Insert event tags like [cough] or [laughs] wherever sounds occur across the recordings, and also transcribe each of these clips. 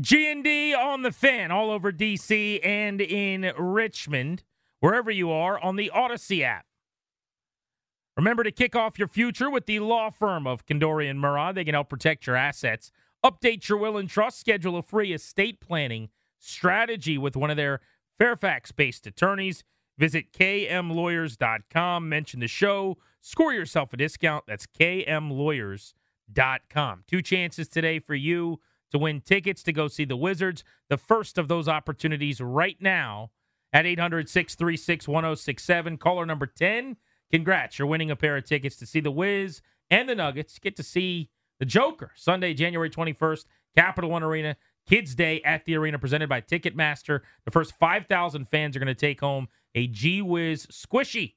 G&D on the fan all over DC and in Richmond, wherever you are on the Odyssey app. Remember to kick off your future with the law firm of Condori and Murrah. They can help protect your assets, update your will and trust, schedule a free estate planning strategy with one of their Fairfax-based attorneys. Visit kmlawyers.com, mention the show, score yourself a discount. That's kmlawyers.com. Two chances today for you to win tickets to go see the Wizards. The first of those opportunities right now at 800 636 1067. Caller number 10. Congrats. You're winning a pair of tickets to see the Wiz and the Nuggets. Get to see the Joker Sunday, January 21st, Capital One Arena. Kids Day at the arena presented by Ticketmaster. The first 5,000 fans are going to take home a G Wiz squishy.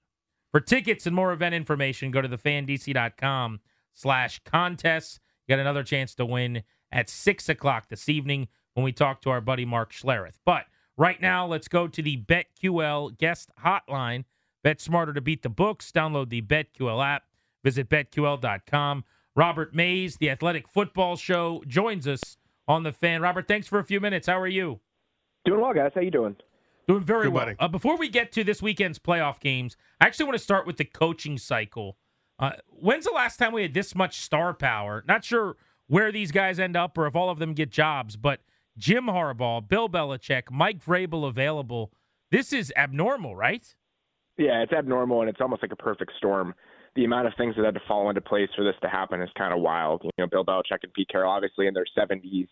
For tickets and more event information, go to thefandc.com slash contests. You got another chance to win at 6 o'clock this evening when we talk to our buddy Mark Schlereth. But right now, let's go to the BetQL guest hotline. Bet smarter to beat the books. Download the BetQL app. Visit betql.com. Robert Mays, the Athletic Football Show, joins us on the fan. Robert, thanks for a few minutes. How are you? Doing well, guys. How you doing? Doing very Good, well. Uh, before we get to this weekend's playoff games, I actually want to start with the coaching cycle. Uh, when's the last time we had this much star power? Not sure where these guys end up or if all of them get jobs, but Jim Harbaugh, Bill Belichick, Mike Vrabel available. This is abnormal, right? Yeah, it's abnormal and it's almost like a perfect storm. The amount of things that had to fall into place for this to happen is kind of wild. You know, Bill Belichick and Pete Carroll, obviously in their 70s.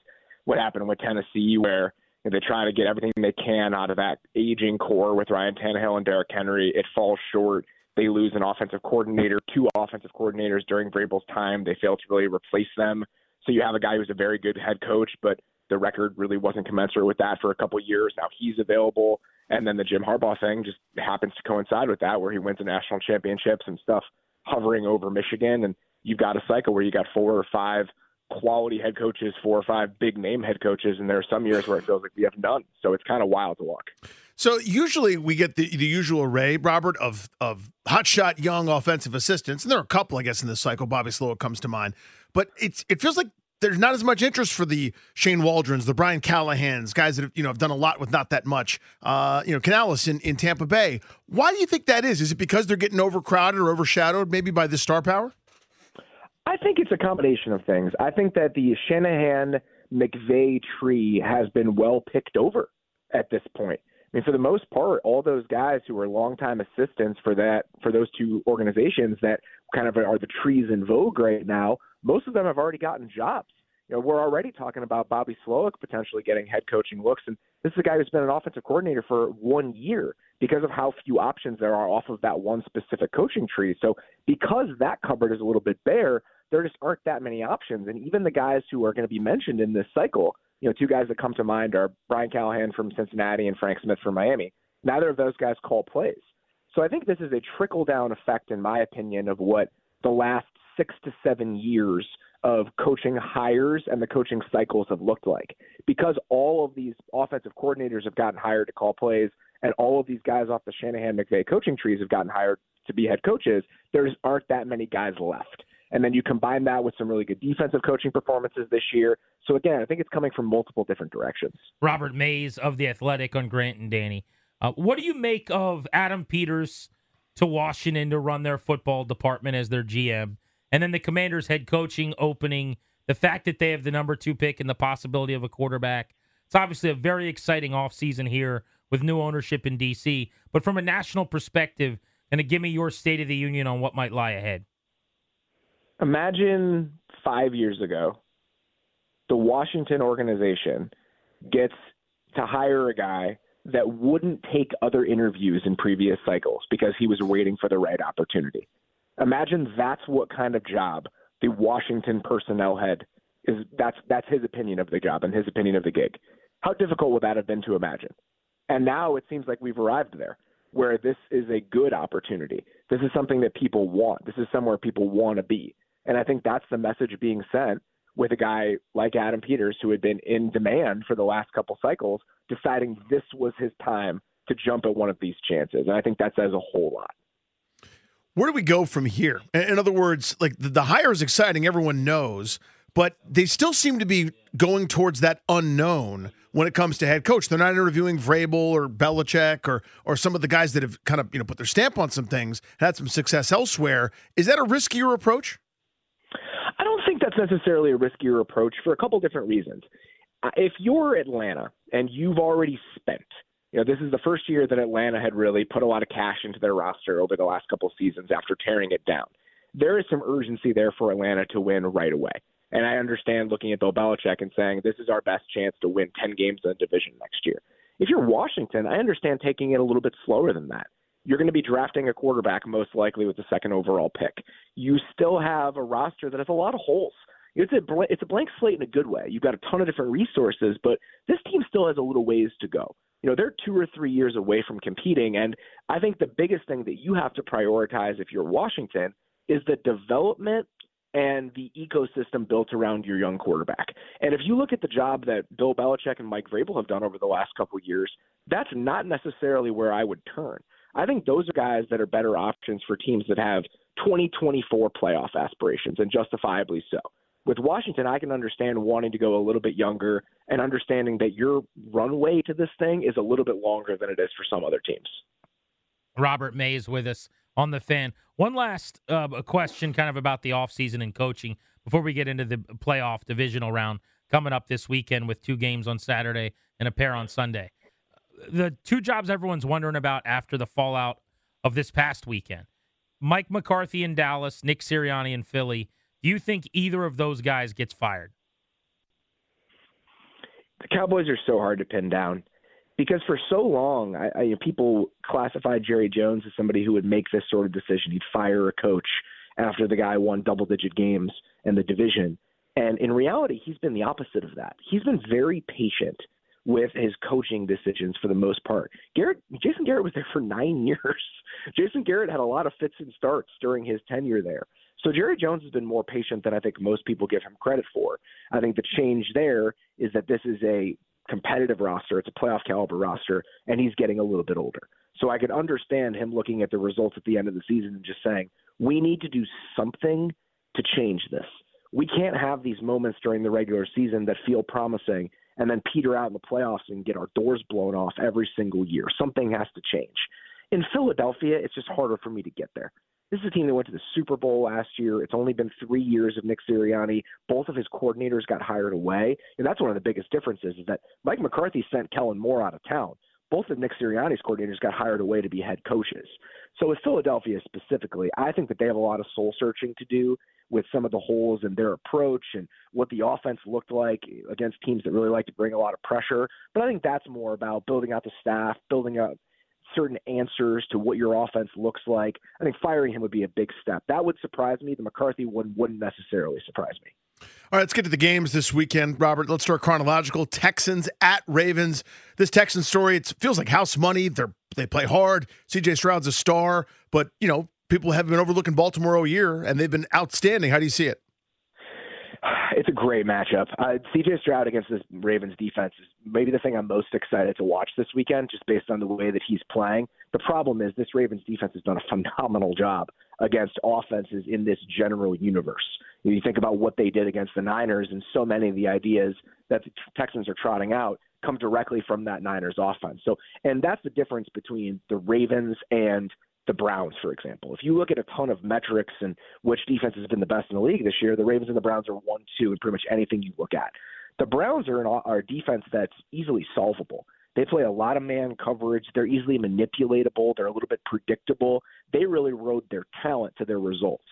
What happened with Tennessee, where they try to get everything they can out of that aging core with Ryan Tannehill and Derrick Henry. It falls short. They lose an offensive coordinator, two offensive coordinators during Vrabel's time. They fail to really replace them. So you have a guy who's a very good head coach, but the record really wasn't commensurate with that for a couple of years. Now he's available, and then the Jim Harbaugh thing just happens to coincide with that, where he wins a national championships and stuff hovering over Michigan, and you've got a cycle where you got four or five quality head coaches, four or five big name head coaches, and there are some years where it feels like we have none. So it's kind of wild to watch. So usually we get the, the usual array, Robert, of of hotshot young offensive assistants, and there are a couple, I guess, in this cycle. Bobby Slowik comes to mind, but it's it feels like there's not as much interest for the Shane Waldrons, the Brian Callahans, guys that have, you know have done a lot with not that much. Uh, you know, Canales in, in Tampa Bay. Why do you think that is? Is it because they're getting overcrowded or overshadowed maybe by the star power? I think it's a combination of things. I think that the Shanahan McVay tree has been well picked over at this point. I mean, for the most part, all those guys who were longtime assistants for that for those two organizations that kind of are the trees in vogue right now, most of them have already gotten jobs. You know, we're already talking about Bobby Slowik potentially getting head coaching looks, and this is a guy who's been an offensive coordinator for one year because of how few options there are off of that one specific coaching tree. So because that cupboard is a little bit bare, there just aren't that many options. And even the guys who are going to be mentioned in this cycle, you know, two guys that come to mind are Brian Callahan from Cincinnati and Frank Smith from Miami. Neither of those guys call plays. So I think this is a trickle down effect, in my opinion, of what the last six to seven years of coaching hires and the coaching cycles have looked like. Because all of these offensive coordinators have gotten hired to call plays, and all of these guys off the Shanahan McVay coaching trees have gotten hired to be head coaches, there just aren't that many guys left. And then you combine that with some really good defensive coaching performances this year. So again, I think it's coming from multiple different directions. Robert Mays of The Athletic on Grant and Danny. Uh, what do you make of Adam Peters to Washington to run their football department as their GM? And then the Commanders' head coaching opening, the fact that they have the number two pick and the possibility of a quarterback. It's obviously a very exciting offseason here with new ownership in D.C. But from a national perspective, and to give me your State of the Union on what might lie ahead. Imagine five years ago, the Washington organization gets to hire a guy that wouldn't take other interviews in previous cycles because he was waiting for the right opportunity. Imagine that's what kind of job the Washington personnel head is that's that's his opinion of the job and his opinion of the gig. How difficult would that have been to imagine? And now it seems like we've arrived there where this is a good opportunity. This is something that people want. This is somewhere people want to be. And I think that's the message being sent with a guy like Adam Peters who had been in demand for the last couple cycles deciding this was his time to jump at one of these chances. And I think that says a whole lot. Where do we go from here? In other words, like the, hire is exciting, everyone knows, but they still seem to be going towards that unknown when it comes to head coach. They're not interviewing Vrabel or Belichick or or some of the guys that have kind of you know put their stamp on some things, had some success elsewhere. Is that a riskier approach? I don't think that's necessarily a riskier approach for a couple different reasons. Uh, if you're Atlanta and you've already spent you know, this is the first year that Atlanta had really put a lot of cash into their roster over the last couple seasons after tearing it down. There is some urgency there for Atlanta to win right away. And I understand looking at Bill Belichick and saying this is our best chance to win 10 games in the division next year. If you're Washington, I understand taking it a little bit slower than that. You're going to be drafting a quarterback most likely with the second overall pick. You still have a roster that has a lot of holes. It's a bl- it's a blank slate in a good way. You've got a ton of different resources, but this team still has a little ways to go you know, they're two or three years away from competing. And I think the biggest thing that you have to prioritize if you're Washington is the development and the ecosystem built around your young quarterback. And if you look at the job that Bill Belichick and Mike Vrabel have done over the last couple of years, that's not necessarily where I would turn. I think those are guys that are better options for teams that have 2024 playoff aspirations, and justifiably so with Washington, I can understand wanting to go a little bit younger and understanding that your runway to this thing is a little bit longer than it is for some other teams. Robert Mays is with us on the fan. One last uh, question, kind of about the offseason and coaching before we get into the playoff divisional round coming up this weekend with two games on Saturday and a pair on Sunday. The two jobs everyone's wondering about after the fallout of this past weekend Mike McCarthy in Dallas, Nick Sirianni in Philly do you think either of those guys gets fired? The Cowboys are so hard to pin down because for so long, I, I, people classified Jerry Jones as somebody who would make this sort of decision. He'd fire a coach after the guy won double digit games in the division. And in reality, he's been the opposite of that. He's been very patient with his coaching decisions for the most part. Garrett, Jason Garrett was there for nine [laughs] years. Jason Garrett had a lot of fits and starts during his tenure there. So Jerry Jones has been more patient than I think most people give him credit for. I think the change there is that this is a competitive roster, it's a playoff caliber roster, and he's getting a little bit older. So I could understand him looking at the results at the end of the season and just saying, we need to do something to change this. We can't have these moments during the regular season that feel promising and then peter out in the playoffs and get our doors blown off every single year. Something has to change. In Philadelphia, it's just harder for me to get there. This is a team that went to the Super Bowl last year. It's only been three years of Nick Sirianni. Both of his coordinators got hired away, and that's one of the biggest differences. Is that Mike McCarthy sent Kellen Moore out of town. Both of Nick Sirianni's coordinators got hired away to be head coaches. So with Philadelphia specifically, I think that they have a lot of soul searching to do with some of the holes in their approach and what the offense looked like against teams that really like to bring a lot of pressure. But I think that's more about building out the staff, building up certain answers to what your offense looks like. I think firing him would be a big step. That would surprise me. The McCarthy one wouldn't necessarily surprise me. All right, let's get to the games this weekend, Robert. Let's start chronological. Texans at Ravens. This Texans story, it feels like house money. They're they play hard. CJ Stroud's a star, but you know people have been overlooking Baltimore all year, and they've been outstanding. How do you see it? [sighs] It's a great matchup. Uh, CJ Stroud against this Ravens defense is maybe the thing I'm most excited to watch this weekend, just based on the way that he's playing. The problem is this Ravens defense has done a [laughs] phenomenal job against offenses in this general universe. You think about what they did against the Niners, and so many of the ideas that the Texans are trotting out come directly from that Niners offense. So, and that's the difference between the Ravens and the Browns, for example. If you look at a ton of metrics and which defense has been the best in the league this year, the Ravens and the Browns are one, two in pretty much anything you look at. The Browns are an are a defense that's easily solvable. They play a lot of man coverage. They're easily manipulatable. They're a little bit predictable. They really rode their talent to their results.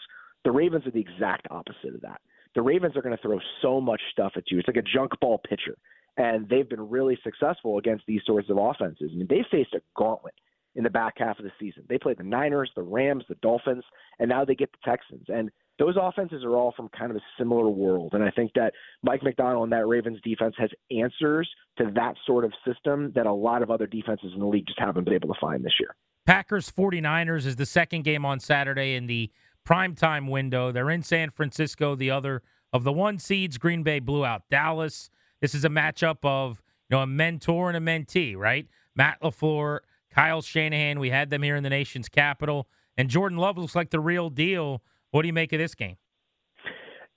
The Ravens are the exact opposite of that. The Ravens are going to throw so much stuff at you. It's like a junk ball pitcher. And they've been really successful against these sorts of offenses. I mean, they faced a gauntlet in the back half of the season. They played the Niners, the Rams, the Dolphins, and now they get the Texans. And those offenses are all from kind of a similar world. And I think that Mike Macdonald and that Ravens defense has answers to that sort of system that a lot of other defenses in the league just haven't been able to find this year. Packers 49ers is the second game on Saturday in the primetime window. They're in San Francisco, the other of the one seeds. Green Bay blew out Dallas. This is a matchup of you know a mentor and a mentee, right? Matt LaFleur, Kyle Shanahan. We had them here in the nation's capital, and Jordan Love looks like the real deal. What do you make of this game?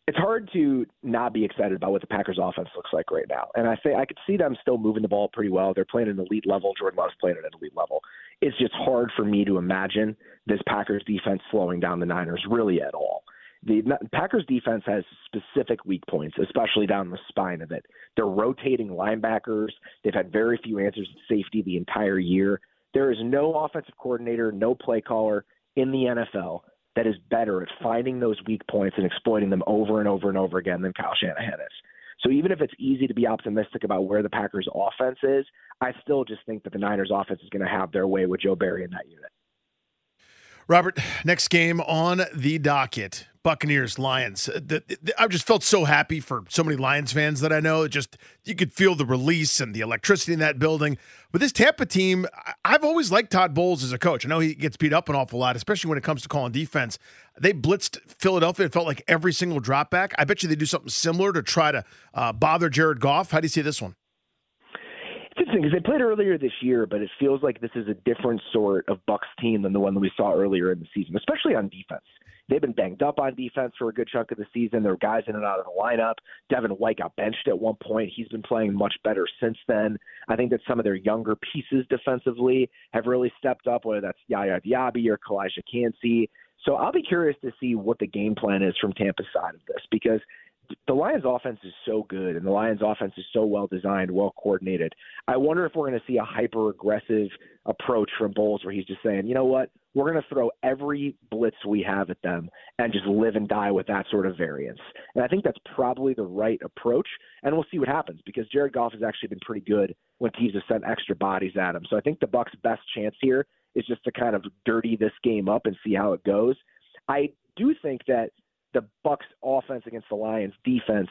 It's hard to not be excited about what the Packers offense looks like right now. And I say I could see them still moving the ball pretty well. They're playing an elite level. Jordan Love's playing at an elite level. It's just hard for me to imagine this Packers defense slowing down the Niners really at all. The Packers defense has specific weak points, especially down the spine of it. They're rotating linebackers. They've had very few answers at safety the entire year. There is no offensive coordinator, no play caller in the NFL that is better at finding those weak points and exploiting them over and over and over again than Kyle Shanahan is. So even if it's easy to be optimistic about where the Packers offense is, I still just think that the Niners offense is going to have their way with Joe Barry in that unit. Robert, next game on the docket. Buccaneers, Lions. The, the, I just felt so happy for so many Lions fans that I know. It just you could feel the release and the electricity in that building. But this Tampa team, I've always liked Todd Bowles as a coach. I know he gets beat up an awful lot, especially when it comes to calling defense. They blitzed Philadelphia. It felt like every single drop back. I bet you they do something similar to try to uh, bother Jared Goff. How do you see this one? Interesting because they played earlier this year, but it feels like this is a different sort of Bucks team than the one that we saw earlier in the season, especially on defense. They've been banged up on defense for a good chunk of the season. There were guys in and out of the lineup. Devin White got benched at one point. He's been playing much better since then. I think that some of their younger pieces defensively have really stepped up, whether that's Yaya Diaby or Calijah Kancey. So I'll be curious to see what the game plan is from Tampa's side of this because the Lions offense is so good and the Lions offense is so well designed, well coordinated. I wonder if we're going to see a hyper aggressive approach from Bowles where he's just saying, you know what, we're going to throw every blitz we have at them and just live and die with that sort of variance. And I think that's probably the right approach. And we'll see what happens because Jared Goff has actually been pretty good when teams have sent extra bodies at him. So I think the Bucks' best chance here is just to kind of dirty this game up and see how it goes. I do think that the Bucks offense against the Lions defense,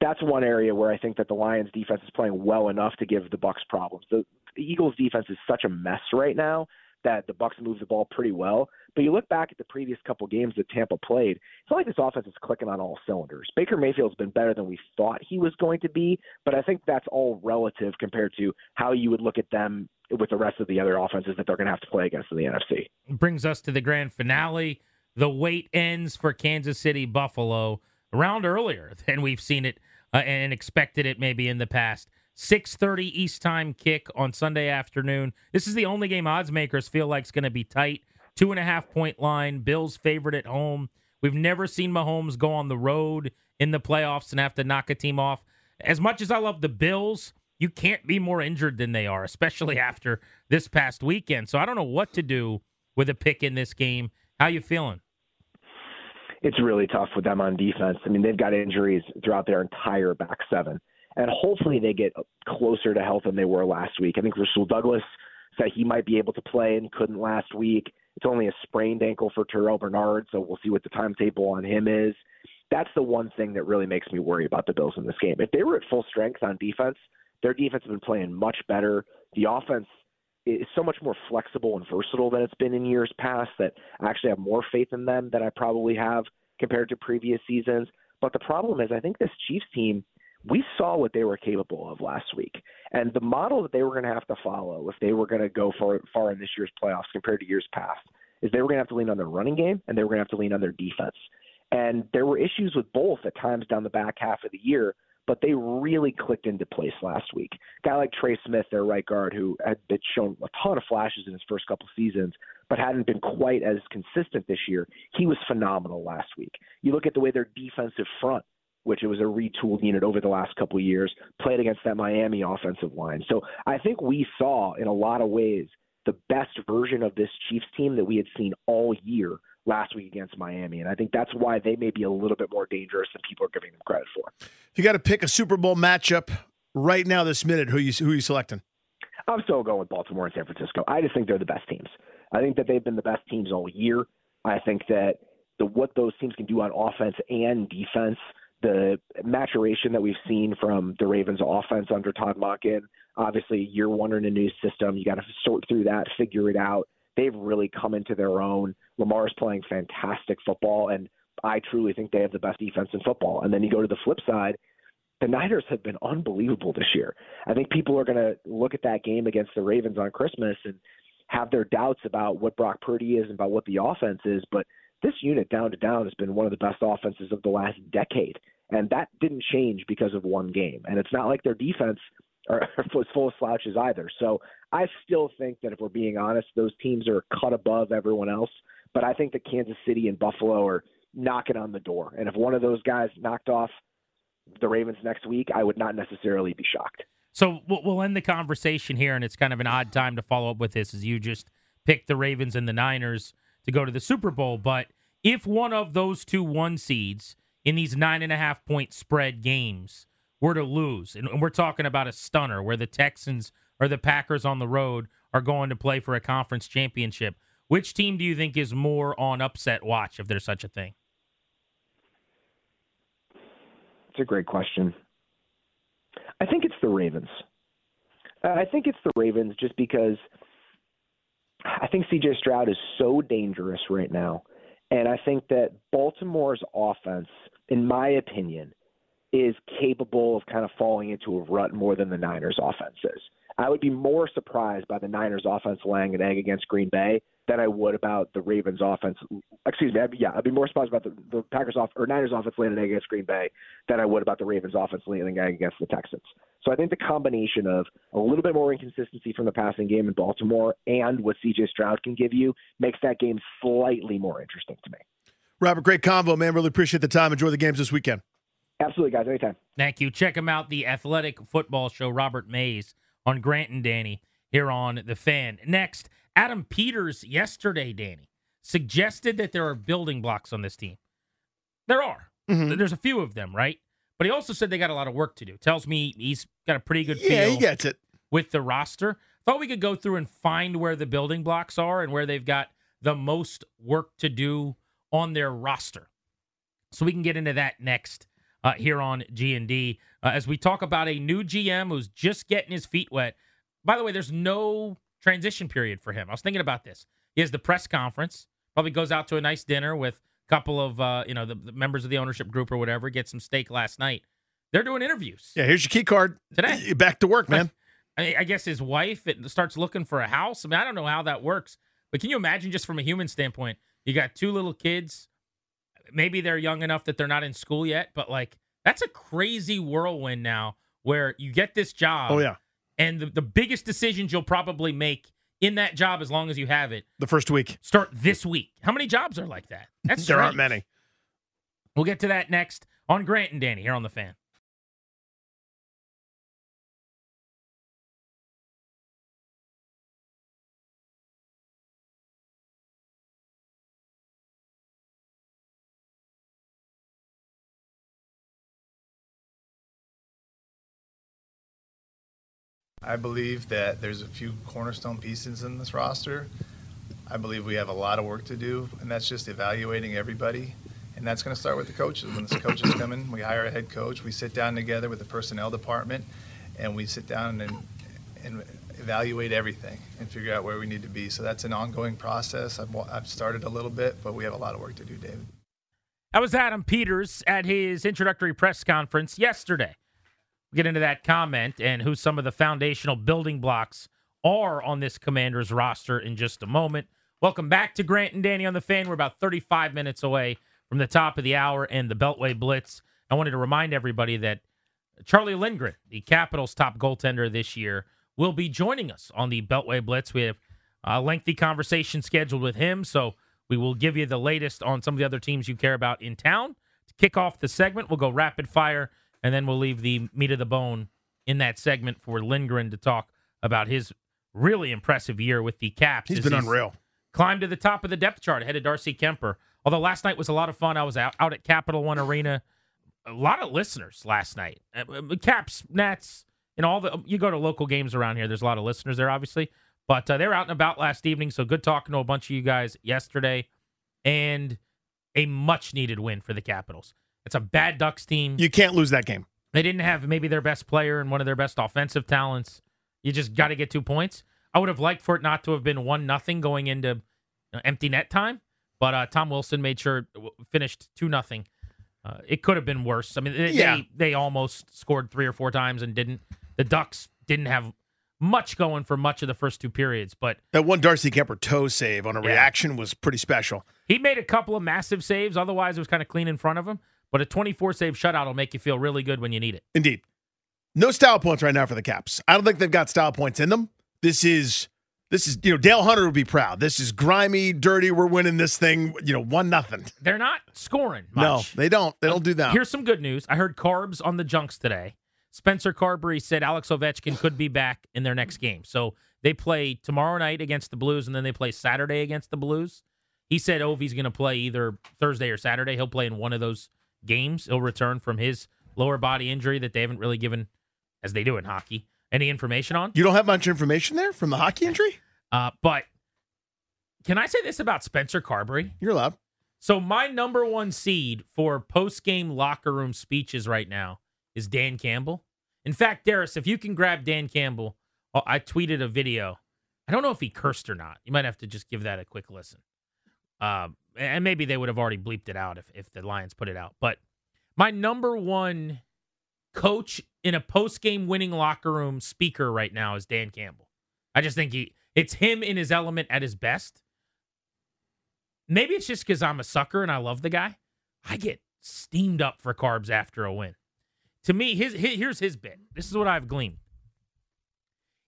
that's one area where I think that the Lions defense is playing well enough to give the Bucks problems. The, the Eagles defense is such a mess right now that the Bucks move the ball pretty well. But you look back at the previous couple games that Tampa played, it's not like this offense is clicking on all cylinders. Baker Mayfield's been better than we thought he was going to be, but I think that's all relative compared to how you would look at them with the rest of the other offenses that they're going to have to play against in the NFC. Brings us to the grand finale. The wait ends for Kansas City Buffalo around earlier [laughs] than we've seen it uh, and expected it maybe in the past. 6:30 East Time kick on Sunday afternoon. This is the only game odds makers feel like it's going to be tight. Two and a half point line. Bills favorite at home. We've never seen Mahomes go on the road in the playoffs and have to knock a team off. As much as I love the Bills, you can't be more injured than they are, [laughs] especially after this past weekend. So I don't know what to do with a pick in this game. How you feeling? It's really tough with them on defense. I mean, they've got injuries throughout their entire back seven and hopefully they get closer to health than they were last week. I think Rasul Douglas said he might be able to play and couldn't last week. It's only a sprained ankle for Terrell Bernard, so we'll see what the timetable on him is. That's the one thing that really makes me worry about the Bills in this game. If they were at full strength on defense, their defense has been playing much better. The offense is so much more flexible and versatile than it's been in years past that I actually have more faith in them than I probably have compared to previous seasons. But the problem is, I think this Chiefs team we saw what they were capable of last week. And the model that they were going to have to follow if they were going to go far, far in this year's playoffs compared to years past is they were going to have to lean on their running game and they were going to have to lean on their defense. And there were issues with both at times down the back half of the year, but they really clicked into place last week. A guy like Trey Smith, their right guard, who had been shown a ton of flashes in his first couple seasons, but hadn't been quite as consistent this year, he was phenomenal last week. You look at the way their defensive front which it was a retooled unit over the last couple of years, played against that Miami offensive line. So I think we saw in a lot of ways the best version of this Chiefs team that we had seen all year last week against Miami. And I think that's why they may be a little bit more dangerous than people are giving them credit for. If you got to pick a Super Bowl matchup right now, this minute, who you who are you selecting? I'm still going with Baltimore and San Francisco. I just think they're the best teams. I think that they've been the best teams all year. I think that the what those teams can do on offense and defense, the maturation that we've seen from the Ravens offense under Todd Monken, obviously year one in a new system, you got to sort through that, figure it out. They've really come into their own. Lamar's playing fantastic football, and I truly think they have the best defense in football. And then you go to the flip side, the Niners have been unbelievable this year. I think people are going to look at that game against the Ravens on Christmas and have their doubts about what Brock Purdy is and about what the offense is, but this unit down to down has been one of the best offenses of the last decade. And that didn't change because of one game. And it's not like their defense was [laughs] full of slouches either. So I still think that if we're being honest, those teams are cut above everyone else. But I think that Kansas City and Buffalo are knocking on the door. And if one of those guys knocked off the Ravens next week, I would not necessarily be shocked. So we'll end the conversation here, and it's kind of an odd time to follow up with this, as you just picked the Ravens and the Niners to go to the Super Bowl. But if one of those two one seeds in these nine and a half point spread games were to lose, and we're talking about a stunner where the Texans or the Packers on the road are going to play for a conference championship, which team do you think is more on upset watch, if there's such a thing? It's a great question. I think it's the Ravens. Uh, I think it's the Ravens just because I think CJ Stroud is so dangerous right now. And I think that Baltimore's offense, in my opinion, is capable of kind of falling into a rut more than the Niners' offense is. I would be more surprised by the Niners' offense laying an egg against Green Bay than I would about the Ravens offense. Excuse me, I'd, yeah, I'd be more surprised about the, the Packers off or Niners offense laying an egg against Green Bay than I would about the Ravens offense laying an egg against the Texans. So I think the combination of a little bit more inconsistency from the passing game in Baltimore and what CJ Stroud can give you makes that game slightly more interesting to me. Robert, great convo, man. Really appreciate the time. Enjoy the games this weekend. Absolutely, guys. Anytime. Thank you. Check him out, the Athletic Football Show, Robert Mays on Grant and Danny here on The Fan. Next, Adam Peters yesterday, Danny, suggested that there are building blocks on this team. There are. Mm-hmm. There's a few of them, right? But he also said they got a lot of work to do. Tells me he's got a pretty good feel. Yeah, he gets it. With the roster. Thought we could go through and find where the building blocks are and where they've got the most work to do on their roster. So we can get into that next uh, here on G&D uh, as we talk about a new GM who's just getting his feet wet. By the way, there's no transition period for him. I was thinking about this. He has the press conference, probably goes out to a nice dinner with a couple of uh, you know the, the, members of the ownership group or whatever. Get some steak last night. They're doing interviews. Yeah, here's your key card today. Back to work, man. [laughs] I, I guess his wife it starts looking for a house. I mean, I don't know how that works, but can you imagine just from a human standpoint? You got two little kids. Maybe they're young enough that they're not in school yet, but like that's a crazy whirlwind now where you get this job. Oh yeah. And the, the biggest decisions you'll probably make in that job as long as you have it. The first week. Start this week. How many jobs are like that? That's [laughs] there aren't many. We'll get to that next on Grant and Danny here on the fan. I believe that there's a few cornerstone pieces in this roster. I believe we have a lot of work to do, and that's just evaluating everybody. And that's going to start with the coaches. When the coaches come in, we hire a head coach. We sit down together with the personnel department, and we sit down and, and evaluate everything and figure out where we need to be. So that's an ongoing process. I've, I've started a little bit, but we have a lot of work to do, David. That was Adam Peters at his introductory press conference yesterday get into that comment and who some of the foundational building blocks are on this commander's roster in just a moment. Welcome back to Grant and Danny on the fan. We're about 35 minutes away from the top of the hour and the Beltway Blitz. I wanted to remind everybody that Charlie Lindgren, the Capitals' top goaltender this year, will be joining us on the Beltway Blitz. We have a lengthy conversation scheduled with him, so we will give you the latest on some of the other teams you care about in town. To kick off the segment, we'll go rapid fire and then we'll leave the meat of the bone in that segment for Lindgren to talk about his really impressive year with the Caps. He's been he's, unreal. climbed to the top of the depth chart ahead of Darcy Kuemper. Although last night was a lot of fun. I was out, out at Capital One Arena. A lot of listeners last night. Uh, uh, Caps, Nats, and all the you go to local games around here. There's a lot of listeners there, obviously. But uh, they were out and about last evening, so good talking to a bunch of you guys yesterday, and a much needed win for the Capitals. It's a bad Ducks team. You can't lose that game. They didn't have maybe their best player and one of their best offensive talents. You just got to get two points. I would have liked for it not to have been one nothing going into you know, empty net time, but uh, Tom Wilson made sure it finished two nothing. Uh, it could have been worse. I mean, they, Yeah. they they almost scored three or four times and didn't. The Ducks didn't have much going for much of the first two periods, but That one Darcy Kuemper toe save on a Yeah. reaction was pretty special. he made a couple of massive saves. Otherwise, it was kind of clean in front of him. But a 24 save shutout will make you feel really good when you need it. Indeed. No style points right now for the Caps. I don't think they've got style points in them. This is this is you know Dale Hunter would be proud. This is grimy, dirty. We're winning this thing. You know, one nothing. They're not scoring No, they don't. They don't do that. Here's some good news. I heard Carbs on the Junks today. Spencer Carbery said Alex Ovechkin could be back in their next game. So they play tomorrow night against the Blues, and then they play Saturday against the Blues. He said Ovi's going to play either Thursday or Saturday. He'll play in one of those games. He'll return from his lower body injury that they haven't really given, as they do in hockey, any information on. You don't have much information there from the hockey injury. Uh, but can I say this about Spencer Carbery? You're allowed. So my number one seed for post game locker room speeches right now is Dan Campbell. In fact, Darius, if you can grab Dan Campbell, oh, I tweeted a video. I don't know if he cursed or not. You might have to just give that a quick listen. Um, and maybe they would have already bleeped it out if, if the Lions put it out. But my number one coach in a post game winning locker room speaker right now is Dan Campbell. I just think he it's him in his element at his best. Maybe it's just because I'm a sucker and I love the guy. I get steamed up for carbs after a win. To me, his, hi- here's his bit. This is what I've gleaned.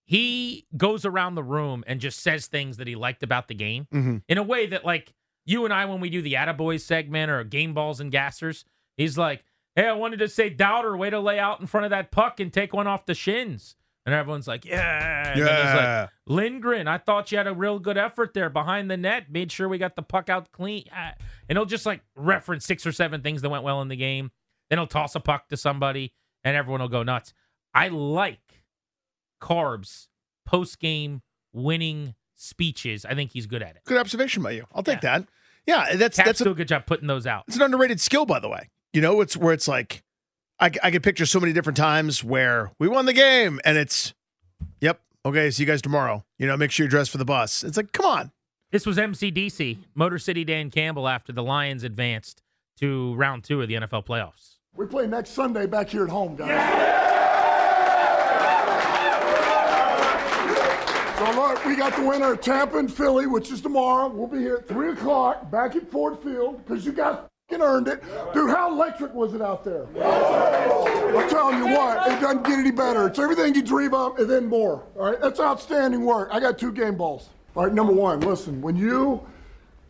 He goes around the room and just says things that he liked about the game Mhm. in a way that, like, you and I, when we do the Attaboy segment or Game Balls and Gassers, he's like, Hey, I wanted to say Dowder, way to lay out in front of that puck and take one off the shins. And everyone's like, Yeah. And he's like, Yeah. Lindgren, I thought you had a real good effort there behind the net. Made sure we got the puck out clean. Ah. And he'll just like reference six or seven things that went well in the game. Then he'll toss a puck to somebody and everyone will go nuts. I like Carbs post game winning speeches. I think he's good at it. Good observation by you. I'll take that. Yeah, that's Caps that's do a, a good job putting those out. it's an underrated skill, by the way. You know, it's where it's like I, I can picture so many different times where we won the game and it's, yep, okay, see you guys tomorrow. You know, make sure you're dressed for the bus. It's like, come on. This was MCDC, Motor City Dan Campbell, after the Lions advanced to round two of the NFL playoffs. We play next Sunday back here at home, guys. Look, we got the winner of Tampa and Philly, which is tomorrow. We'll be here at three o'clock back at Ford Field because you guys earned it. Dude, how electric was it out there? I'm telling you what, it doesn't get any better. It's everything you dream of and then more. All right, that's outstanding work. I got two game balls. All right, number one, listen, when you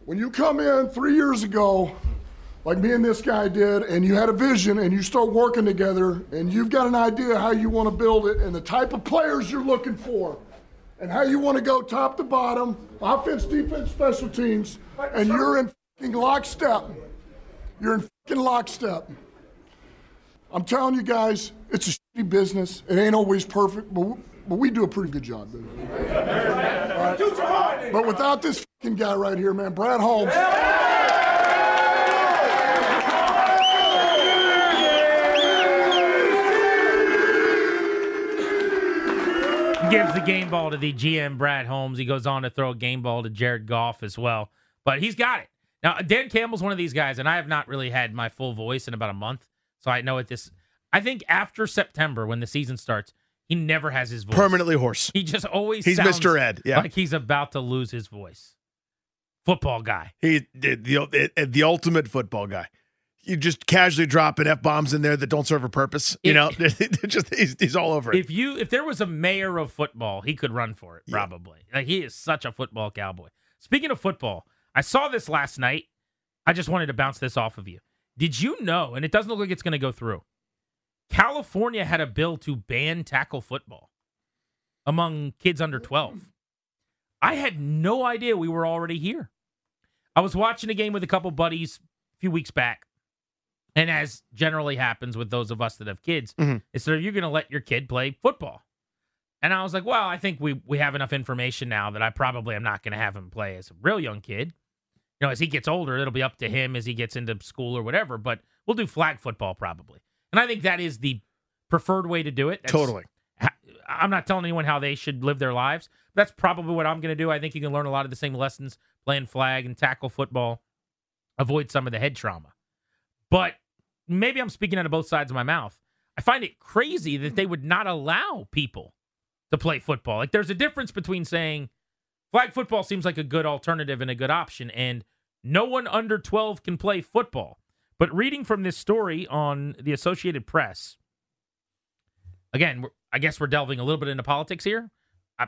when you come in three years ago, like me and this guy did, and you had a vision and you start working together and you've got an idea how you want to build it and the type of players you're looking for and how you want to go top to bottom, offense, defense, special teams, and you're in fucking lockstep. You're in fucking lockstep. I'm telling you guys, it's a shitty business. It ain't always perfect, but we, but we do a pretty good job, right? But without this fucking guy right here, man, Brad Holmes. Gives the game ball to the GM Brad Holmes. He goes on to throw a game ball to Jared Goff as well. But he's got it. Now, Dan Campbell's one of these guys, and I have not really had my full voice in about a month. So I know at this I think after September, when the season starts, he never has his voice. Permanently hoarse. He just always He's sounds Mr. Ed, yeah. Like he's about to lose his voice. Football guy. He the the, the ultimate football guy. You just casually dropping f bombs in there that don't serve a purpose. You know, [laughs] just he's, he's all over it. If you if there was a mayor of football, he could run for it probably. Like he is such a football cowboy. Speaking of football, I saw this last night. I just wanted to bounce this off of you. Did you know? And it doesn't look like it's going to go through. California had a bill to ban tackle football among kids under 12. I had no idea we were already here. I was watching a game with a couple buddies a few weeks back. And as generally happens with those of us that have kids, Mhm. is so you're going to let your kid play football. And I was like, well, I think we we have enough information now that I probably am not going to have him play as a real young kid. You know, as he gets older, it'll be up to him as he gets into school or whatever. But we'll do flag football probably, and I think that is the preferred way to do it. That's- Totally. I'm not telling anyone how they should live their lives. That's probably what I'm going to do. I think you can learn a lot of the same lessons playing flag and tackle football, avoid some of the head trauma. But maybe I'm speaking out of both sides of my mouth. I find it crazy that they would not allow people to play football. Like there's a difference between saying flag football seems like a good alternative and a good option and no one under 12 can play football. But reading from this story on the Associated Press, again, I guess we're delving a little bit into politics here. I,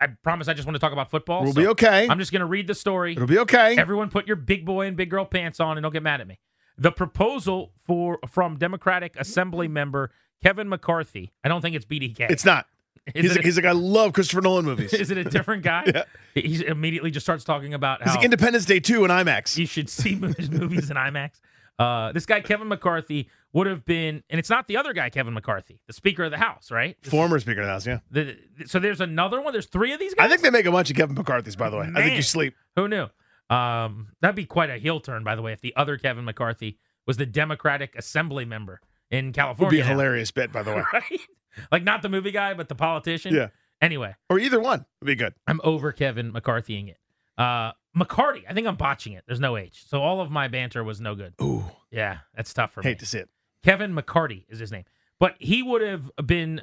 I promise I just want to talk about football. We'll so be okay. I'm just going to read the story. It'll be okay. Everyone put your big boy and big girl pants on and don't get mad at me. The proposal for from Democratic Assembly member Kevin McCarthy. I don't think it's BDK. it's not. [laughs] Is He's, it- he's like, I love Christopher Nolan movies. [laughs] Is it a different guy? [laughs] Yeah. He immediately just starts talking about He's how like Independence Day 2 in IMAX. you should see movies movies in IMAX. Uh, this guy Kevin McCarthy would have been, and it's not the other guy Kevin McCarthy, the Speaker of the House, right? This- Former Speaker of the House, yeah. the- so there's another one. There's three of these guys. I think they make a bunch of Kevin McCarthy's, by the way. I think you sleep. Who knew? Um, that'd be quite a heel turn, by the way, if the other Kevin McCarthy was the Democratic Assembly member in California. Would be a now, [laughs] hilarious bit, by the way. right? Like not the movie guy, but the politician. Yeah. Anyway, Or either one would be good. I'm over Kevin McCarthying it. Uh, McCarty, I think I'm botching it. There's no H, so all of my banter was no good. Ooh, Yeah, that's tough for me. hate to see it. Kevin McCarty is his name. But he would have been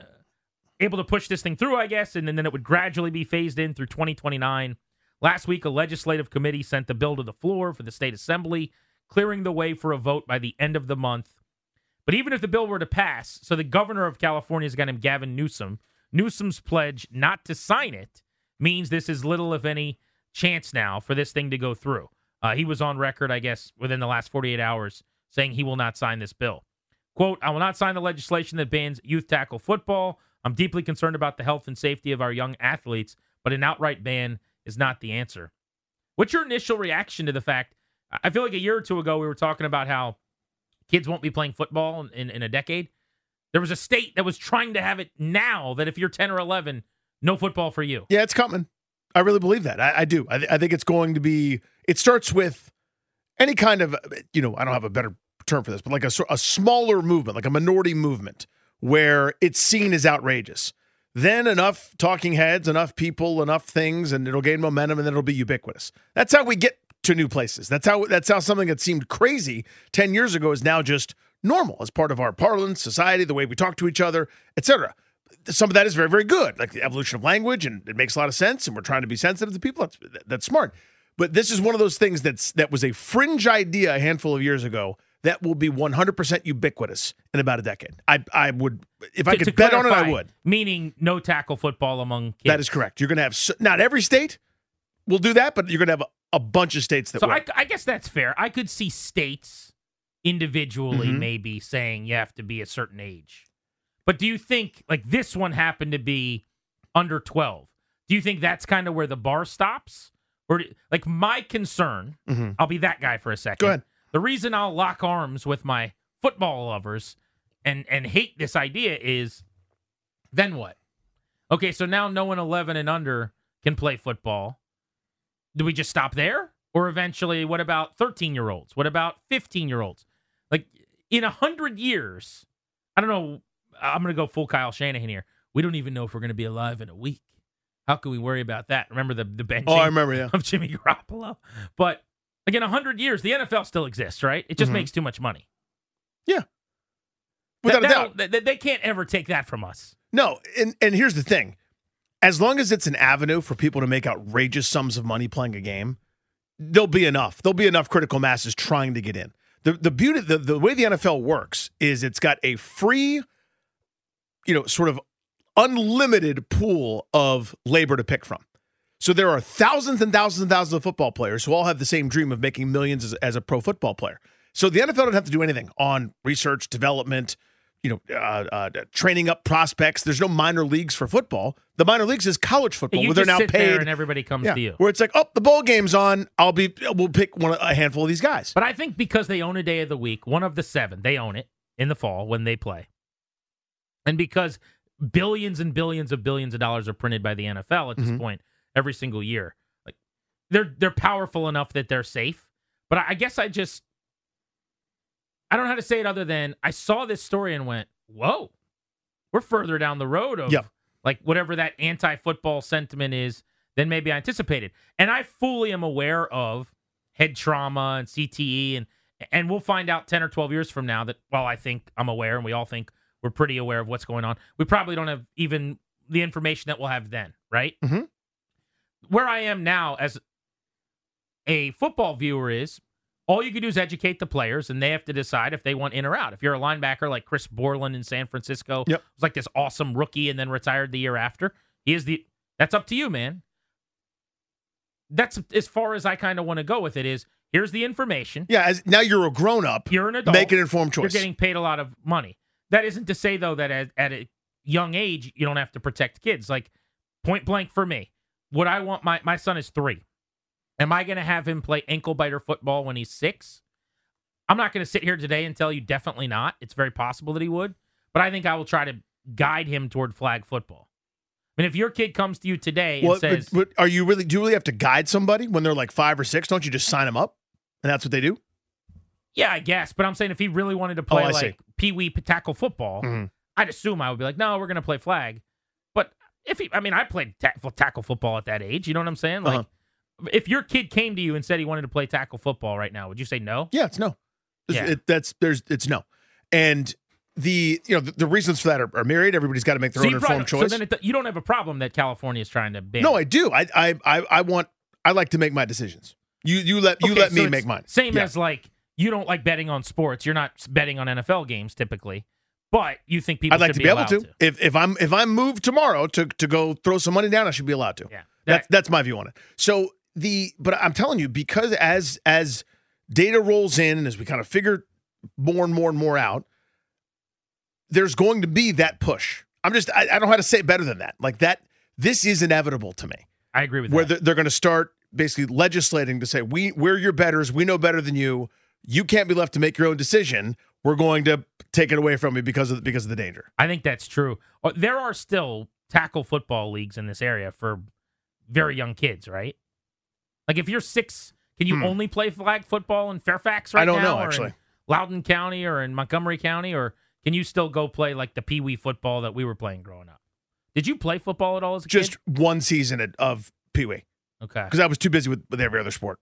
able to push this thing through, I guess, and then it would gradually be phased in through 2029. Last week, a legislative committee sent the bill to the floor for the state assembly, clearing the way for a vote by the end of the month. But even if the bill were to pass, so the governor of California is a guy named Gavin Newsom. Newsom's pledge not to sign it means this is little, if any, chance now for this thing to go through. Uh, he was on record, I guess, within the last 48 hours saying he will not sign this bill. Quote, I will not sign the legislation that bans youth tackle football. I'm deeply concerned about the health and safety of our young athletes, but an outright ban is not the answer. What's your initial reaction to the fact? I feel like a year or two ago we were talking about how kids won't be playing football in, in, a decade. There was a state that was trying to have it now that if you're 10 or 11, no football for you. Yeah, it's coming. I really believe that. I, I do. I, th- I think it's going to be. It starts with any kind of, you know, I don't have a better term for this, but like a, a smaller movement, like a minority movement, where it's seen as outrageous. Then enough talking heads, enough people, enough things, and it'll gain momentum, and then it'll be ubiquitous. That's how we get to new places. That's how. That's how something that seemed crazy ten years ago is now just normal as part of our parlance, society, the way we talk to each other, etc some of that is very, very good, like the evolution of language, and it makes a lot of sense. And we're trying to be sensitive to people. That's that's smart. But this is one of those things that's that was a fringe idea a handful of years ago that will be 100% ubiquitous in about a decade. I I would if I could to bet on it, I would. Meaning no tackle football among kids. That is correct. You're going to have not every state will do that, but you're going to have a, a bunch of states that So will. I, I guess that's fair. I could see states individually Mhm. maybe saying you have to be a certain age. But do you think like this one happened to be under 12? Do you think that's kind of where the bar stops? Or do- like my concern, Mhm. I'll be that guy for a second. Go ahead. The reason I'll lock arms with my football lovers and and hate this idea is then what? Okay, so now no one 11 and under can play football. Do we just stop there? Or eventually, what about 13 year olds? What about 15 year olds? Like in a hundred years, I don't know. I'm going to go full Kyle Shanahan here. We don't even know if we're going to be alive in a week. How can we worry about that? Remember the the benching oh, I remember. Yeah. of Jimmy Garoppolo. But again, 100 years, the NFL still exists, right? It just Mhm. makes too much money. Yeah. Without That- a doubt. They, they can't ever take that from us. No, and and here's the thing: as long as it's an avenue for people to make outrageous sums of money playing a game, there'll be enough. There'll be enough critical masses trying to get in. The the beauty the, the way the NFL works is it's got a free, you know, sort of unlimited pool of labor to pick from. So there are thousands and thousands and thousands of football players who all have the same dream of making millions as, as a pro football player. So the NFL don't have to do anything on research, development, you know, uh, uh, training up prospects. There's no minor leagues for football. The minor leagues is college football, you where they're now paid. and everybody comes Yeah, to you. where it's like, oh, the bowl game's on. I'll be. We'll pick one a handful of these guys. But I think because they own a day of the week, one of the seven, they own it in the fall when they play. And because billions and billions of billions of dollars are printed by the NFL at this Mhm. point every single year. Like they're they're powerful enough that they're safe. But I I guess I just I don't know how to say it other than I saw this story and went, "Whoa. We're further down the road of Yep. like whatever that anti-football sentiment is than maybe I anticipated." And I fully am aware of head trauma and CTE and and we'll find out 10 or 12 years from now that well I think I'm aware and we all think we're pretty aware of what's going on. We probably don't have even the information that we'll have then, right? Mhm. Where I am now as a football viewer is all you can do is educate the players and they have to decide if they want in or out. If you're a linebacker like Chris Borland in San Francisco, Yep. was like this awesome rookie and then retired the year after. He is the that's up to you, man. That's as far as I kind of want to go with it is here's the information. Yeah, as now you're a grown up. You're an adult. Make an informed choice. You're getting paid a lot of money. That isn't to say though that at, at a young age you don't have to protect kids. Like point blank for me, would I want my my son is three? Am I going to have him play ankle biter football when he's six? I'm not going to sit here today and tell you definitely not. It's very possible that he would, but I think I will try to guide him toward flag football. I mean, if your kid comes to you today and Well, says, but, but are you really? Do you really have to guide somebody when they're like five or six? Don't you just sign them up, and that's what they do? "Yeah, I guess," but I'm saying if he really wanted to play Oh, I see. like pee wee tackle football, Mhm. I'd assume I would be like, "No, we're going to play flag." If he, I mean, I played ta- tackle football at that age. You know what I'm saying? Like, Uh-huh. if your kid came to you and said he wanted to play tackle football right now, would you say no? Yeah, it's no. It's- Yeah. It, that's there's it's no, and the you know the, the reasons for that are, are myriad. Everybody's got to make their So own informed choice. So then it, you don't have a problem that California is trying to ban. no, I do. I, I I I want. I like to make my decisions. You you let you Okay, let so me make mine. Same Yeah. as like you don't like betting on sports. You're not betting on NFL games typically, but you think people I'd like to be, able allowed to. If if I'm if I'm moved tomorrow to to go throw some money down, I should be allowed to. Yeah. That's that's my view on it. So the but I'm telling you because as as data rolls in and as we kind of figure more and more and more out, there's going to be that push. I'm just I, I don't know how to say it better than that. Like that this is inevitable to me. I agree with Where that. they're, they're going to start basically legislating to say we we're your betters, we know better than you. You can't be left to make your own decision. We're going to take it away from you because of because of the danger. I think that's true. Uh, There are still tackle football leagues in this area for very young kids, right? Like if you're six, can you Hmm. only play flag football in Fairfax right I don't now? know, actually. Loudoun County or in Montgomery County, or can you still go play like the Pee Wee football that we were playing growing up? Did you play football at all as a Just kid? Just one season of Pee Wee. Okay. because I was too busy with, with every other sport.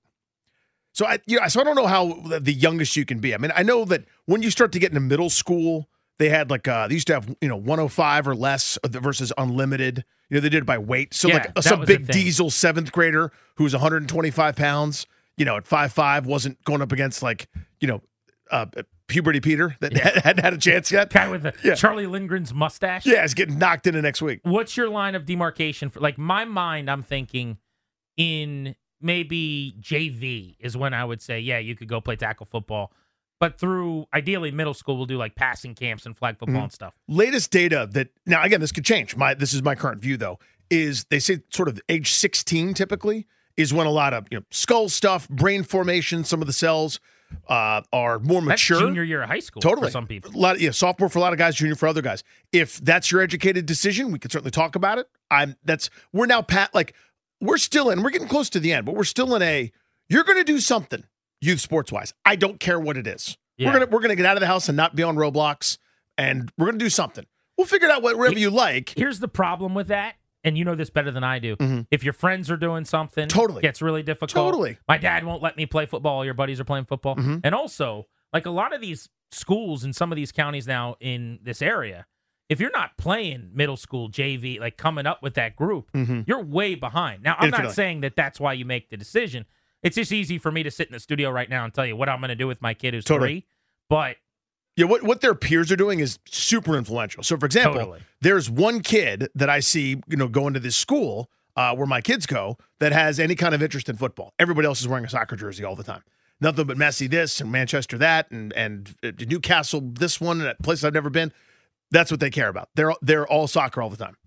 So I, you know, so I don't know how the- youngest you can be. I mean, I know that when you start to get into middle school, they had like uh, they used to have you know 105 or less versus unlimited. You know, they did it by weight. So Yeah, like that some big diesel seventh grader who was 125 pounds, you know, at five five wasn't going up against like you know uh, puberty Peter that Yeah. hadn't had a chance yet. Guy with the Yeah. Charlie Lindgren's mustache. Yeah, it's getting knocked into next week. What's your line of demarcation for like my mind? I'm thinking in maybe JV is when I would say, yeah, you could go play tackle football. But through ideally middle school, we'll do like passing camps and flag football Mm-hmm. and stuff. latest data that now again this could change my this is my current view though is they say sort of age 16 typically is when a lot of you know skull stuff brain formation some of the cells uh, are more That's mature junior year of high school totally for some people. a lot of, yeah sophomore for a lot of guys junior for other guys if that's your educated decision we could certainly talk about it i'm that's we're now pat like we're still in we're getting close to the end but we're still in a you're going to do something youth sports wise i don't care what it is Yeah. we're gonna we're gonna get out of the house and not be on roblox and we're gonna do something we'll figure it out whatever you like Here's the problem with that, and you know this better than I do. Mhm. If your friends are doing something, Totally. gets really difficult. Totally. My dad won't let me play football. Your buddies are playing football, Mhm. and also like a lot of these schools in some of these counties now in this area. If you're not playing middle school JV, like coming up with that group, Mhm. you're way behind. Now, I'm not saying that that's why you make the decision. It's just easy for me to sit in the studio right now and tell you what I'm going to do with my kid who's Totally. three. But Yeah, what, what their peers are doing is super influential. So, for example, Totally. there's one kid that I see, you know, going to this school uh, where my kids go that has any kind of interest in football. Everybody else is wearing a soccer jersey all the time. Nothing but Messi this and Manchester that and and uh, Newcastle this one and that place I've never been. That's what they care about. They're they're all soccer all the time.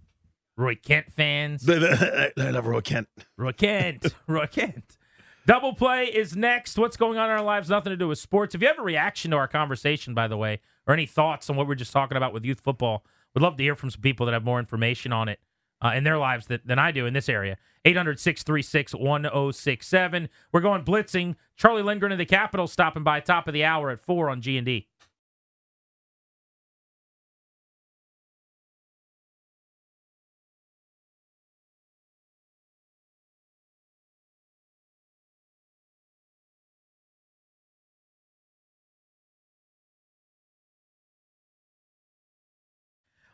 Roy Kent fans. I love Roy Kent. Roy Kent. [laughs] Roy Kent. Double play is next. What's going on in our lives? Nothing to do with sports. If you have a reaction to our conversation, by the way, or any thoughts on what we're just talking about with youth football, we'd love to hear from some people that have more information on it uh, in their lives that, than I do in this area. 800 636 1067. We're going blitzing. Charlie Lindgren of the Capitol stopping by top of the hour at 4 on G&D.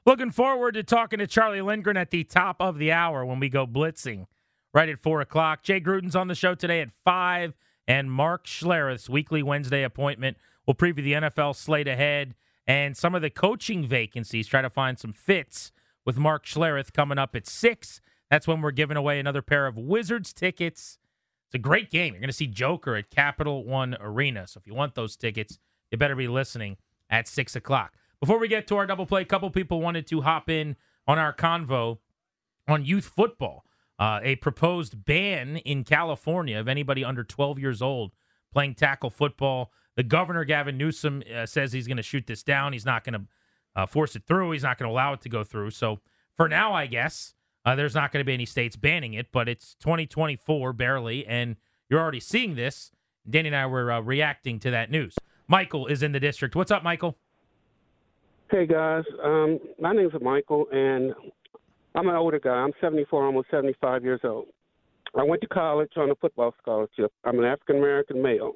Looking forward to talking to Charlie Lindgren at the top of the hour when we go blitzing right at 4 o'clock. Jay Gruden's on the show today at 5, and Mark Schlereth's weekly Wednesday appointment. We'll preview the NFL slate ahead and some of the coaching vacancies, try to find some fits with Mark Schlereth coming up at 6. That's when we're giving away another pair of Wizards tickets. It's a great game. You're going to see Joker at Capital One Arena. So if you want those tickets, you better be listening at 6 o'clock. Before we get to our double play, a couple people wanted to hop in on our convo on youth football. Uh, a proposed ban in California of anybody under 12 years old playing tackle football. The governor, Gavin Newsom, uh, says he's going to shoot this down. He's not going to uh, force it through. He's not going to allow it to go through. So for now, I guess uh, there's not going to be any states banning it, but it's 2024 barely, and you're already seeing this. Danny and I were uh, reacting to that news. Michael is in the district. What's up, Michael? Hey guys, um, my name's Michael, and I'm an older guy. I'm 74, almost 75 years old. I went to college on a football scholarship. I'm an African American male.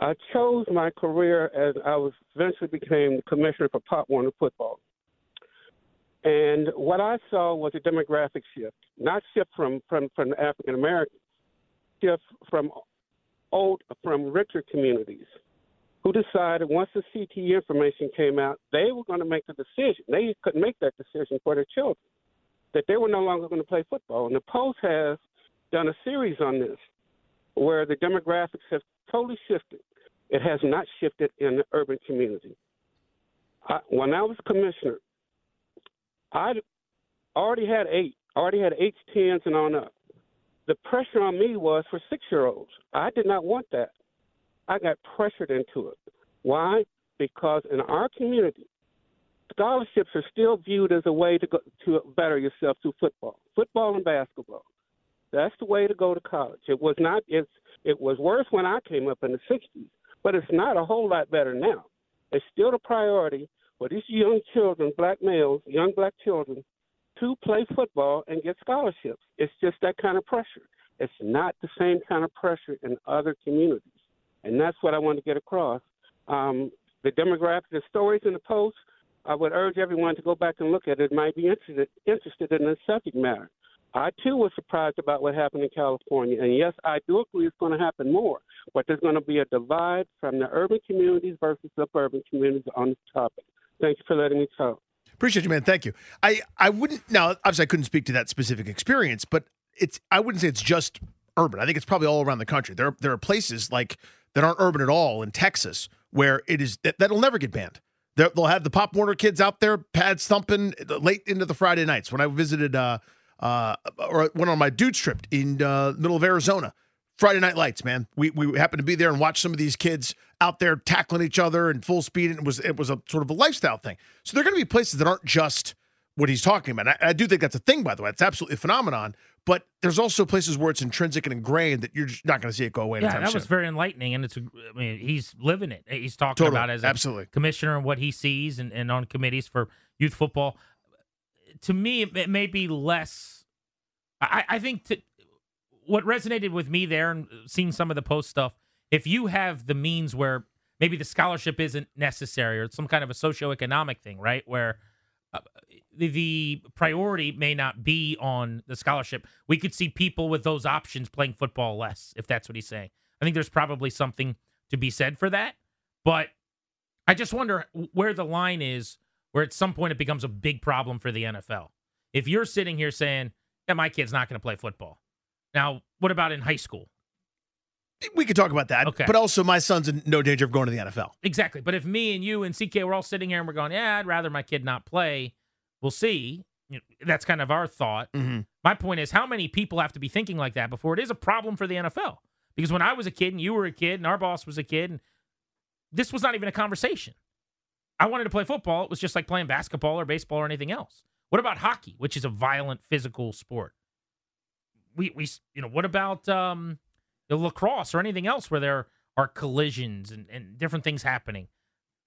I chose my career as I was eventually became the commissioner for Pop Warner football. And what I saw was a demographic shift, not shift from from from African Americans, shift from old from richer communities who decided once the CTE information came out, they were going to make the decision. They couldn't make that decision for their children, that they were no longer going to play football. And the Post has done a series on this where the demographics have totally shifted. It has not shifted in the urban community. I, when I was commissioner, I already had eight, already had eight, tens, and on up. The pressure on me was for six year olds. I did not want that. I got pressured into it. Why? Because in our community, scholarships are still viewed as a way to go, to better yourself through football, football and basketball. That's the way to go to college. It was not. It's it was worse when I came up in the '60s, but it's not a whole lot better now. It's still the priority for these young children, black males, young black children, to play football and get scholarships. It's just that kind of pressure. It's not the same kind of pressure in other communities. And that's what I want to get across. Um, the demographics, the stories in the post, I would urge everyone to go back and look at it. Might be interested interested in the subject matter. I too was surprised about what happened in California, and yes, I do agree it's going to happen more. But there's going to be a divide from the urban communities versus suburban communities on this topic. Thank you for letting me talk. Appreciate you, man. Thank you. I I wouldn't now. Obviously, I couldn't speak to that specific experience, but it's I wouldn't say it's just urban. I think it's probably all around the country. There there are places like that aren't urban at all in Texas, where it is that, that'll never get banned. they will have the Pop Warner kids out there, pads thumping late into the Friday nights. When I visited, uh, uh, or went on my dude's trip in uh, middle of Arizona, Friday night lights, man. We we happened to be there and watch some of these kids out there tackling each other in full speed, and it was it was a sort of a lifestyle thing. So there are going to be places that aren't just what he's talking about. I, I, do think that's a thing, by the way. It's absolutely a phenomenon. But there's also places where it's intrinsic and ingrained that you're just not going to see it go away. Yeah, that soon. was very enlightening, and it's. I mean, he's living it. He's talking totally. about it as absolutely commissioner and what he sees, and, and on committees for youth football. To me, it may be less. I, I think to, what resonated with me there, and seeing some of the post stuff. If you have the means where maybe the scholarship isn't necessary, or it's some kind of a socioeconomic thing, right, where uh, the, the priority may not be on the scholarship. We could see people with those options playing football less, if that's what he's saying. I think there's probably something to be said for that. But I just wonder where the line is where at some point it becomes a big problem for the NFL. If you're sitting here saying, yeah, my kid's not going to play football. Now, what about in high school? We could talk about that. Okay. But also, my son's in no danger of going to the NFL. Exactly. But if me and you and CK we're all sitting here and we're going, yeah, I'd rather my kid not play. We'll see. You know, that's kind of our thought. Mm-hmm. My point is, how many people have to be thinking like that before it is a problem for the NFL? Because when I was a kid and you were a kid and our boss was a kid, and this was not even a conversation. I wanted to play football. It was just like playing basketball or baseball or anything else. What about hockey, which is a violent physical sport? We we you know what about um, lacrosse or anything else where there are collisions and, and different things happening?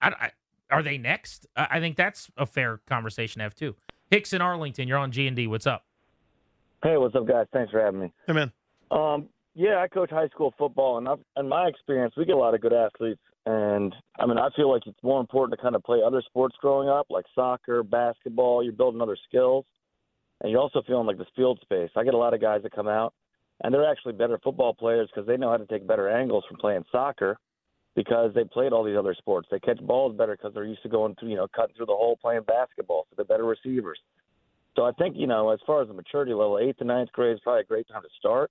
I, I, are they next? I, I think that's a fair conversation to have too. Hicks in Arlington, you're on G and D. What's up? Hey, what's up, guys? Thanks for having me. Hey, man. Um, yeah, I coach high school football, and I've, in my experience, we get a lot of good athletes. And I mean, I feel like it's more important to kind of play other sports growing up, like soccer, basketball. You're building other skills, and you're also feeling like this field space. I get a lot of guys that come out, and they're actually better football players because they know how to take better angles from playing soccer because they played all these other sports. They catch balls better because they're used to going through, you know, cutting through the hole playing basketball. So they're better receivers. So I think, you know, as far as the maturity level, eighth and ninth grade is probably a great time to start.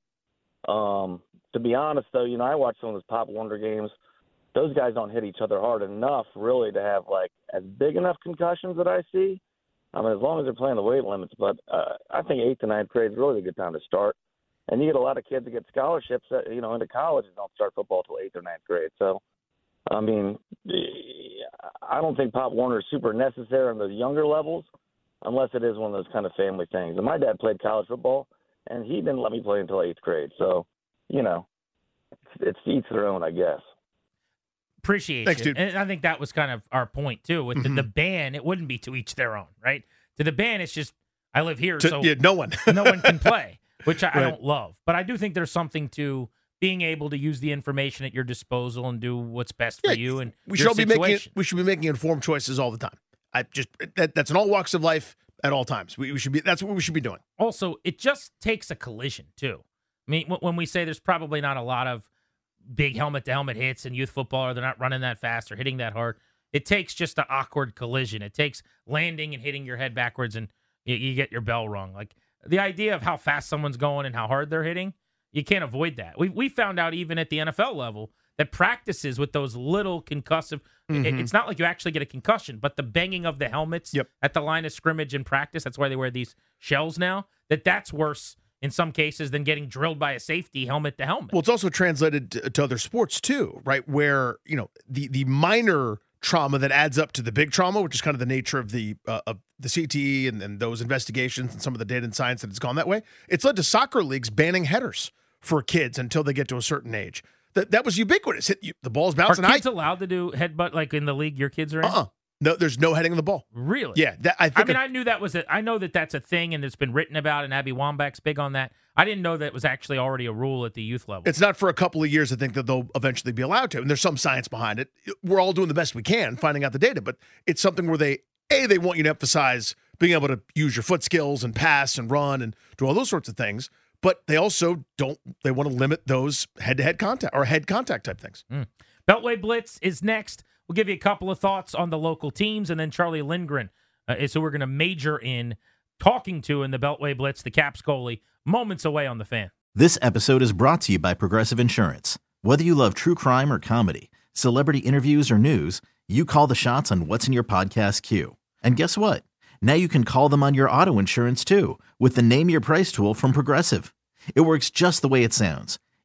Um, to be honest, though, you know, I watch some of those Pop Warner games. Those guys don't hit each other hard enough, really, to have like as big enough concussions that I see. I mean, as long as they're playing the weight limits, but uh, I think eighth and ninth grade is really a good time to start. And you get a lot of kids that get scholarships, that, you know, into college and don't start football till eighth or ninth grade. So, I mean, I don't think Pop Warner is super necessary on the younger levels, unless it is one of those kind of family things. And my dad played college football, and he didn't let me play until eighth grade. So, you know, it's, it's each their own, I guess. Appreciate Thanks, you. dude. And I think that was kind of our point too. With the, mm-hmm. the ban, it wouldn't be to each their own, right? To the ban, it's just I live here, To- so yeah, no one. [laughs] no one can [laughs] play, [laughs] which I, I don't love. But I do think there's something to being able to use the information at your disposal and do what's best for Yeah, you and we should all be making we should be making informed choices all the time. I just that, that's in all walks of life at all times. We, we should be that's what we should be doing. also it just takes a collision too. I mean, when we say there's probably not a lot of big helmet to helmet hits in youth football, or they're not running that fast or hitting that hard. It takes just an awkward collision. It takes landing and hitting your head backwards, and you, you get your bell rung. Like the idea of how fast someone's going and how hard they're hitting, you can't avoid that. We we found out even at the NFL level that practices with those little concussive. it- Mhm. it's not like you actually get a concussion, but the banging of the helmets Yep. at the line of scrimmage in practice. That's why they wear these shells now. That that's worse in some cases than getting drilled by a safety helmet to helmet. Well, it's also translated to, to other sports too, right? Where you know the the minor trauma that adds up to the big trauma, which is kind of the nature of the uh, of the CTE and, and those investigations and some of the data and science that has gone that way. It's led to soccer leagues banning headers for kids until they get to a certain age. That that was ubiquitous. Hit you, the ball's bouncing. Are kids allowed to do headbutt like in the league your kids are in? uh uh no, there's no heading of the ball. Really? Yeah, that, I I mean, I knew that was a. I know that that's a thing, and it's been written about, and Abby Wambach's big on that. I didn't know that was actually already a rule at the youth level. It's not for a couple of years. I think that they'll eventually be allowed to, and there's some science behind it. We're all doing the best we can, finding out the data, but it's something where they a they want you to emphasize being able to use your foot skills and pass and run and do all those sorts of things. But they also don't. They want to limit those head-to-head contact or head contact type things. Hmm. Beltway Blitz is next. We'll give you a couple of thoughts on the local teams, and then Charlie Lindgren uh, is who we're going to major in talking to in the Beltway Blitz, the Caps goalie, moments away on the fan. This episode is brought to you by Progressive Insurance. Whether you love true crime or comedy, celebrity interviews or news, you call the shots on what's in your podcast queue. And guess what? Now you can call them on your auto insurance too with the Name Your Price tool from Progressive. It works just the way it sounds.